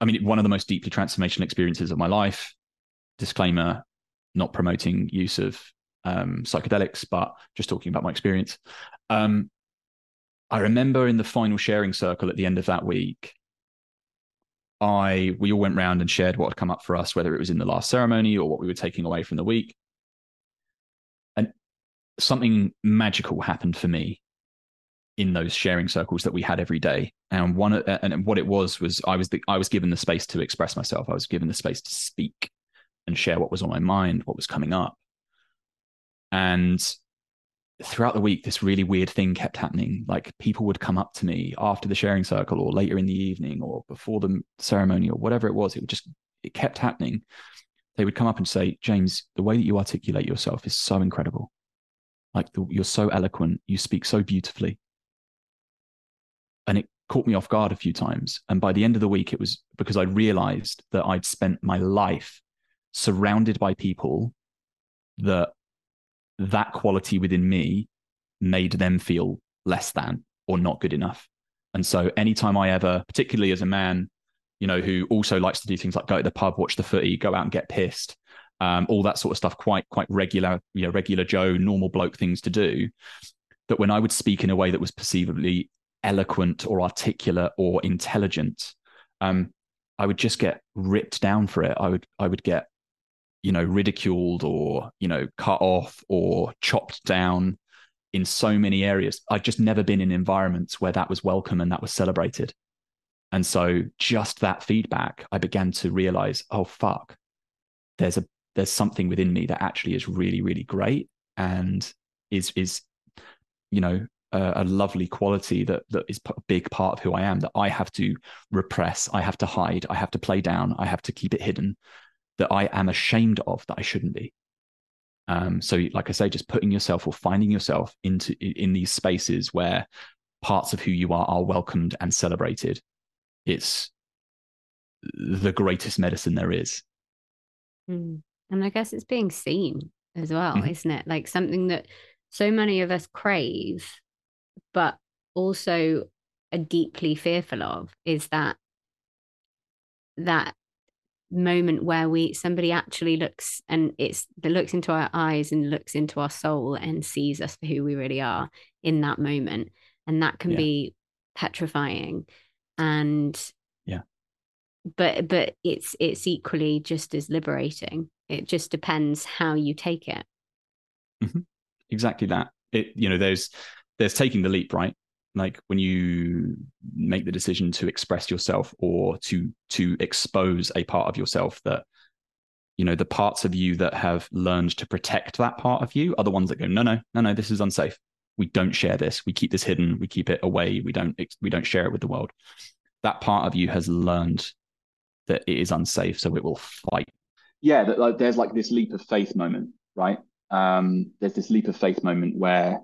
i mean one of the most deeply transformational experiences of my life disclaimer not promoting use of um, psychedelics but just talking about my experience um, I remember in the final sharing circle at the end of that week, I we all went round and shared what had come up for us, whether it was in the last ceremony or what we were taking away from the week. And something magical happened for me in those sharing circles that we had every day. And one and what it was was I was the, I was given the space to express myself. I was given the space to speak and share what was on my mind, what was coming up. And throughout the week, this really weird thing kept happening. Like people would come up to me after the sharing circle or later in the evening or before the ceremony or whatever it was. It would just, it kept happening. They would come up and say, James, the way that you articulate yourself is so incredible. Like the, you're so eloquent. You speak so beautifully. And it caught me off guard a few times. And by the end of the week, it was because I realized that I'd spent my life surrounded by people that that quality within me made them feel less than or not good enough. And so anytime I ever, particularly as a man, you know, who also likes to do things like go to the pub, watch the footy, go out and get pissed, um, all that sort of stuff, quite, quite regular, you know, regular Joe, normal bloke things to do. That when I would speak in a way that was perceivably eloquent or articulate or intelligent, um, I would just get ripped down for it. I would, I would get you know, ridiculed or, you know, cut off or chopped down in so many areas. I'd just never been in environments where that was welcome and that was celebrated. And so just that feedback, I began to realize, oh fuck, there's a there's something within me that actually is really, really great and is is, you know, a, a lovely quality that that is a big part of who I am that I have to repress, I have to hide, I have to play down, I have to keep it hidden, that I am ashamed of that I shouldn't be. Um, so, like I say, just putting yourself or finding yourself into in these spaces where parts of who you are are welcomed and celebrated. It's the greatest medicine there is. Mm. And I guess it's being seen as well, mm-hmm. isn't it? Like something that so many of us crave, but also are deeply fearful of is that that moment where we somebody actually looks and it's that looks into our eyes and looks into our soul and sees us for who we really are in that moment. And that can yeah. be petrifying. And yeah. but but it's it's equally just as liberating. It just depends how you take it. Mm-hmm. exactly that. It you know there's there's taking the leap right like when you make the decision to express yourself or to to expose a part of yourself that you know the parts of you that have learned to protect that part of you are the ones that go no no no no this is unsafe. We don't share this. We keep this hidden. We keep it away. We don't we don't share it with the world. That part of you has learned that it is unsafe so it will fight. Yeah that, like, there's like this leap of faith moment right? Um there's this leap of faith moment where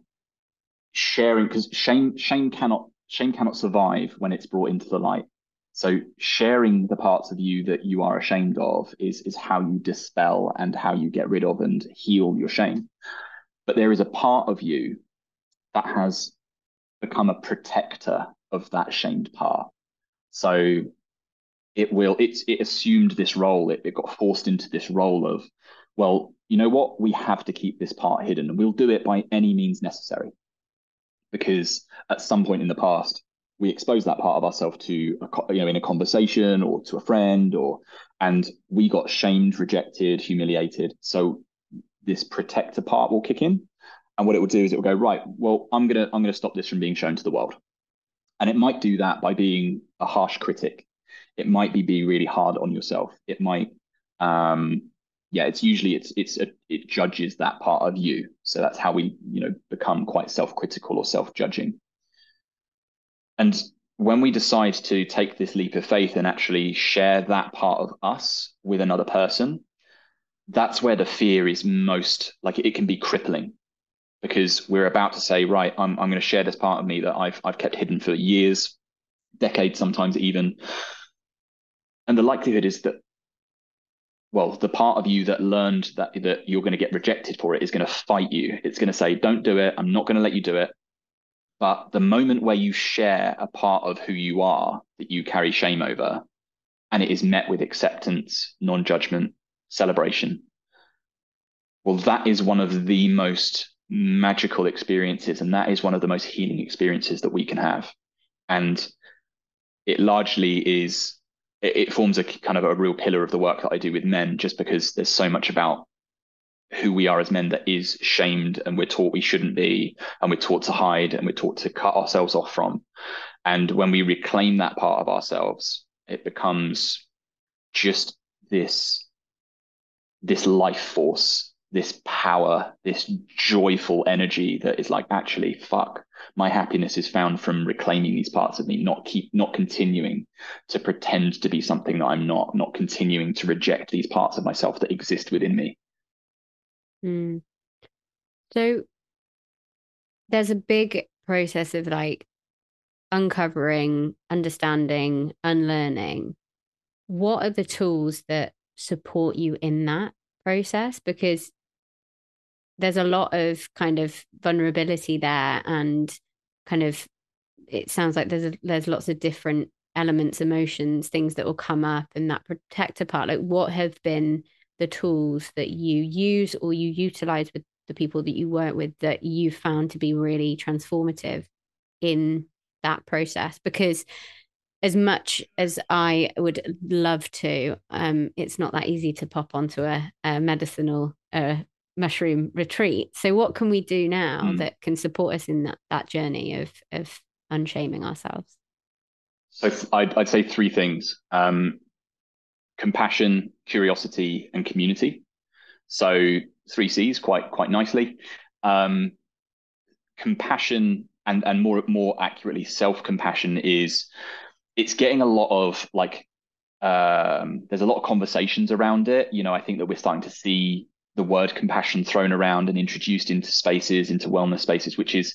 sharing because shame shame cannot shame cannot survive when it's brought into the light. So sharing the parts of you that you are ashamed of is is how you dispel and how you get rid of and heal your shame. But there is a part of you that has become a protector of that shamed part. So it will it's it assumed this role. It, it got forced into this role of well you know what? We have to keep this part hidden and we'll do it by any means necessary because at some point in the past we exposed that part of ourselves to you know in a conversation or to a friend or and we got shamed rejected humiliated. So this protector part will kick in and what it will do is it will go right well i'm gonna i'm gonna stop this from being shown to the world. And it might do that by being a harsh critic. It might be being really hard on yourself. It might um, yeah, it's usually it's it's a, it judges that part of you. So that's how we you know become quite self-critical or self-judging. And when we decide to take this leap of faith and actually share that part of us with another person, that's where the fear is most like it can be crippling because we're about to say, right, I'm I'm going to share this part of me that I've I've kept hidden for years, decades, sometimes even. And the likelihood is that well, the part of you that learned that that you're going to get rejected for it is going to fight you. It's going to say, "Don't do it. I'm not going to let you do it." But the moment where you share a part of who you are that you carry shame over, and it is met with acceptance, non-judgment, celebration, well, that is one of the most magical experiences, and that is one of the most healing experiences that we can have. And it largely is it, it forms a kind of a real pillar of the work that I do with men, just because there's so much about who we are as men that is shamed and we're taught we shouldn't be and we're taught to hide and we're taught to cut ourselves off from. And when we reclaim that part of ourselves it becomes just this this life force this power this joyful energy that is like actually fuck my happiness is found from reclaiming these parts of me not keep not continuing to pretend to be something that i'm not not continuing to reject these parts of myself that exist within me. Mm. so there's a big process of like uncovering understanding unlearning. What are the tools that support you in that process? Because there's a lot of kind of vulnerability there and kind of it sounds like there's a, there's lots of different elements emotions things that will come up and that protector part. Like what have been the tools that you use or you utilize with the people that you work with that you found to be really transformative in that process? Because as much as I would love to, um, it's not that easy to pop onto a, a medicinal uh, mushroom retreat. So what can we do now mm. that can support us in that, that journey of of unshaming ourselves? So I'd, I'd say three things: um, compassion, curiosity, and community. So three C's, quite quite nicely. Um, compassion and and more more accurately, self compassion is it's getting a lot of like um, there's a lot of conversations around it. You know, I think that we're starting to see the word compassion thrown around and introduced into spaces, into wellness spaces, which is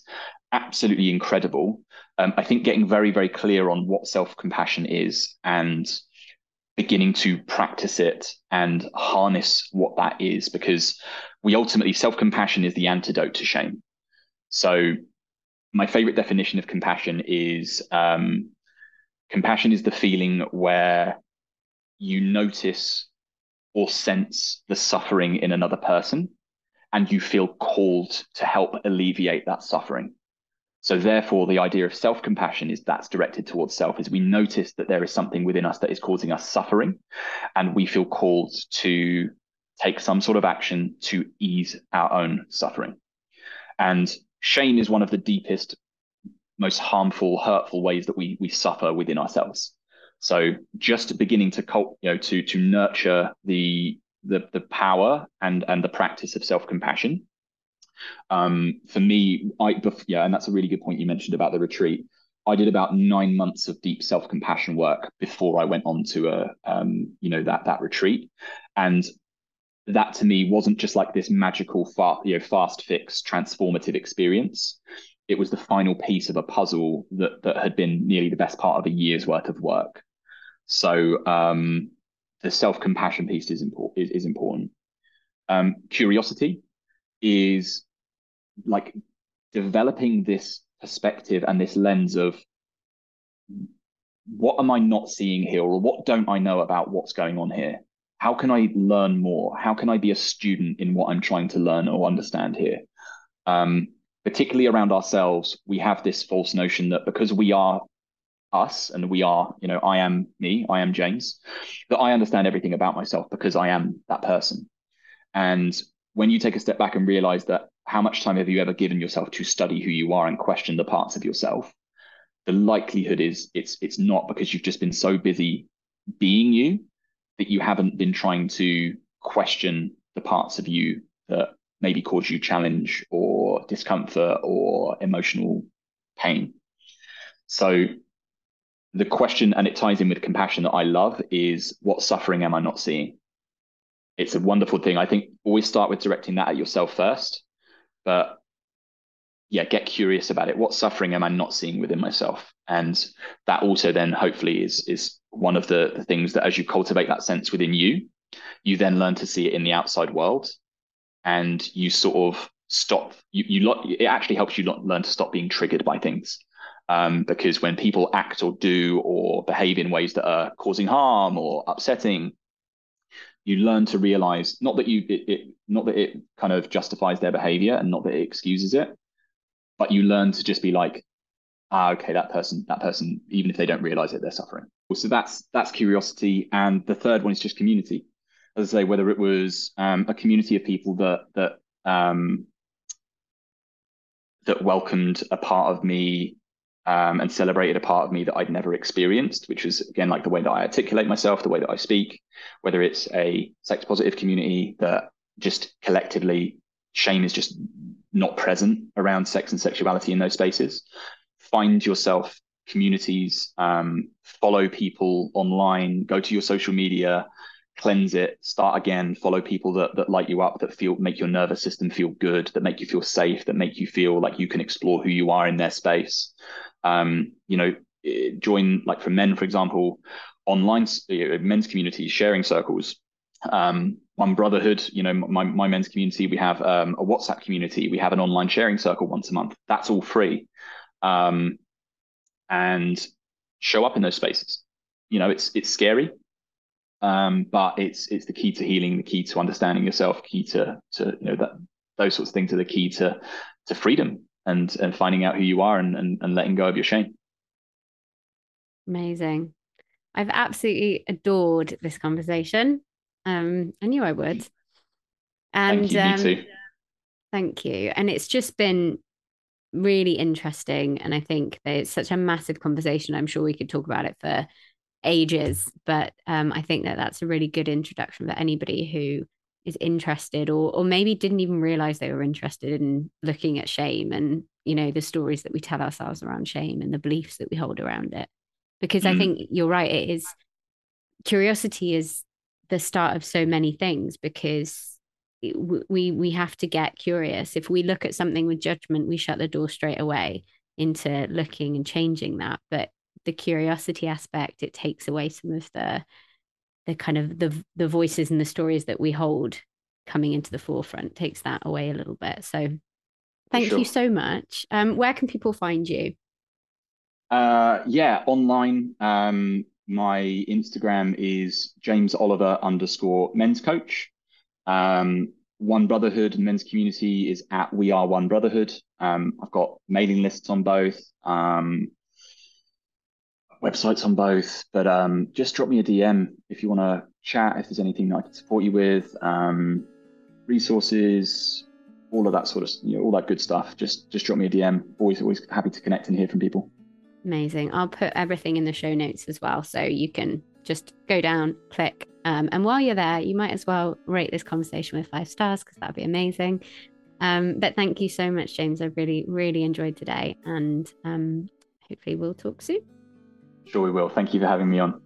absolutely incredible. Um, I think getting very, very clear on what self compassion is and beginning to practice it and harness what that is, because we ultimately, self compassion is the antidote to shame. So, my favorite definition of compassion is um, compassion is the feeling where you notice or sense the suffering in another person and you feel called to help alleviate that suffering. So therefore, the idea of self-compassion is that's directed towards self, is we notice that there is something within us that is causing us suffering, and we feel called to take some sort of action to ease our own suffering. And shame is one of the deepest, most harmful, hurtful ways that we we suffer within ourselves. So just beginning to you know to to nurture the the the power and and the practice of self-compassion um, for me, I yeah, and that's a really good point you mentioned about the retreat. I did about nine months of deep self compassion work before I went on to a um, you know that that retreat, and that to me wasn't just like this magical fast you know fast fix transformative experience. It was the final piece of a puzzle that that had been nearly the best part of a year's worth of work. So um, the self compassion piece is important. Is, is important. Um, curiosity is like developing this perspective and this lens of what am I not seeing here, or what don't I know about what's going on here? How can I learn more? How can I be a student in what I'm trying to learn or understand here? Um, particularly around ourselves, we have this false notion that because we are us and we are, you know, I am me, I am James, that I understand everything about myself because I am that person. And when you take a step back and realize that how much time have you ever given yourself to study who you are and question the parts of yourself the likelihood is it's it's not because you've just been so busy being you that you haven't been trying to question the parts of you that maybe cause you challenge or discomfort or emotional pain so the question and it ties in with compassion that i love is what suffering am i not seeing it's a wonderful thing. I think always start with directing that at yourself first, but yeah, get curious about it. What suffering am I not seeing within myself? And that also then hopefully is is one of the, the things that as you cultivate that sense within you, you then learn to see it in the outside world, and you sort of stop. You you it actually helps you learn to stop being triggered by things. Um, because when people act or do or behave in ways that are causing harm or upsetting, you learn to realize not that you it, it not that it kind of justifies their behavior and not that it excuses it but you learn to just be like ah okay that person that person even if they don't realize it they're suffering. So that's that's curiosity. And the third one is just community. As i say whether it was um, a community of people that that um, that welcomed a part of me um, and celebrated a part of me that I'd never experienced, which was again like the way that I articulate myself, the way that I speak, whether it's a sex positive community that just collectively shame is just not present around sex and sexuality in those spaces. Find yourself communities, um, follow people online, go to your social media, cleanse it, start again, follow people that that light you up, that feel make your nervous system feel good, that make you feel safe, that make you feel like you can explore who you are in their space um, you know, eh, join like for men, for example, online men's communities, sharing circles. Um, one brotherhood, you know, my, my men's community, we have um, a WhatsApp community, we have an online sharing circle once a month. That's all free. Um, and show up in those spaces. You know, it's it's scary, um, but it's it's the key to healing, the key to understanding yourself, key to to you know that those sorts of things are the key to to freedom and and finding out who you are and and, and letting go of your shame. Amazing. I've absolutely adored this conversation. Um i knew i would. And thank you, um, thank you. And it's just been really interesting. And I think that it's such a massive conversation. I'm sure we could talk about it for ages, but um, I think that that's a really good introduction for anybody who is interested or or maybe didn't even realize they were interested in looking at shame and you know the stories that we tell ourselves around shame and the beliefs that we hold around it. Because mm. i think you're right it is curiosity is the start of so many things because we we have to get curious. If we look at something with judgment we shut the door straight away into looking and changing that. But the curiosity aspect it takes away some of the the kind of the the voices and the stories that we hold coming into the forefront takes that away a little bit. So thank sure. you so much. Um where can people find you? Uh yeah online um my instagram is james oliver underscore men's coach. Um one brotherhood and men's community is at we are one brotherhood. Um i've got mailing lists on both. Um websites on both. But um, just drop me a DM if you want to chat, if there's anything that I can support you with, um, resources, all of that sort of, you know, all that good stuff. Just just drop me a DM. Always always happy to connect and hear from people. Amazing. I'll put everything in the show notes as well, so you can just go down, click, um, and while you're there, you might as well rate this conversation with five stars because that'd be amazing. Um, but thank you so much, James. I've really, really enjoyed today, and um, hopefully we'll talk soon. Sure, we will. Thank you for having me on.